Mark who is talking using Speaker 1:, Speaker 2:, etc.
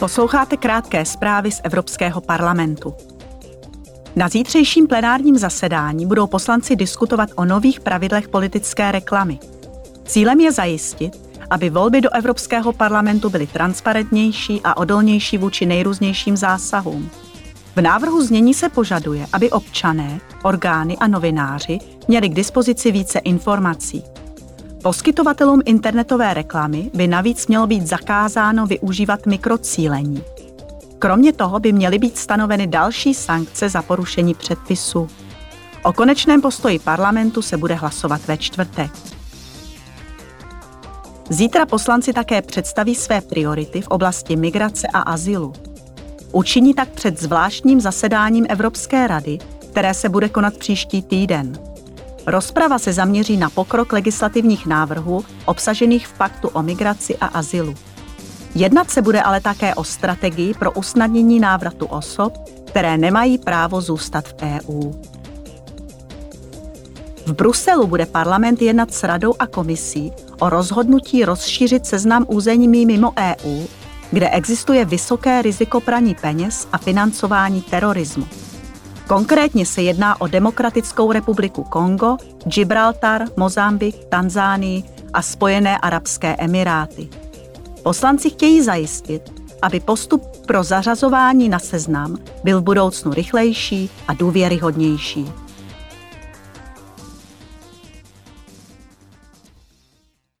Speaker 1: Posloucháte krátké zprávy z Evropského parlamentu. Na zítřejším plenárním zasedání budou poslanci diskutovat o nových pravidlech politické reklamy. Cílem je zajistit, aby volby do Evropského parlamentu byly transparentnější a odolnější vůči nejrůznějším zásahům. V návrhu znění se požaduje, aby občané, orgány a novináři měli k dispozici více informací. Poskytovatelům internetové reklamy by navíc mělo být zakázáno využívat mikrocílení. Kromě toho by měly být stanoveny další sankce za porušení předpisu. O konečném postoji parlamentu se bude hlasovat ve čtvrtek. Zítra poslanci také představí své priority v oblasti migrace a azylu. Učiní tak před zvláštním zasedáním Evropské rady, které se bude konat příští týden. Rozprava se zaměří na pokrok legislativních návrhů obsažených v paktu o migraci a azylu. Jednat se bude ale také o strategii pro usnadnění návratu osob, které nemají právo zůstat v EU. V Bruselu bude parlament jednat s radou a komisí o rozhodnutí rozšířit seznam území mimo EU, kde existuje vysoké riziko praní peněz a financování terorismu. Konkrétně se jedná o Demokratickou republiku Kongo, Gibraltar, Mozambik, Tanzánii a Spojené arabské emiráty. Poslanci chtějí zajistit, aby postup pro zařazování na seznam byl v budoucnu rychlejší a důvěryhodnější.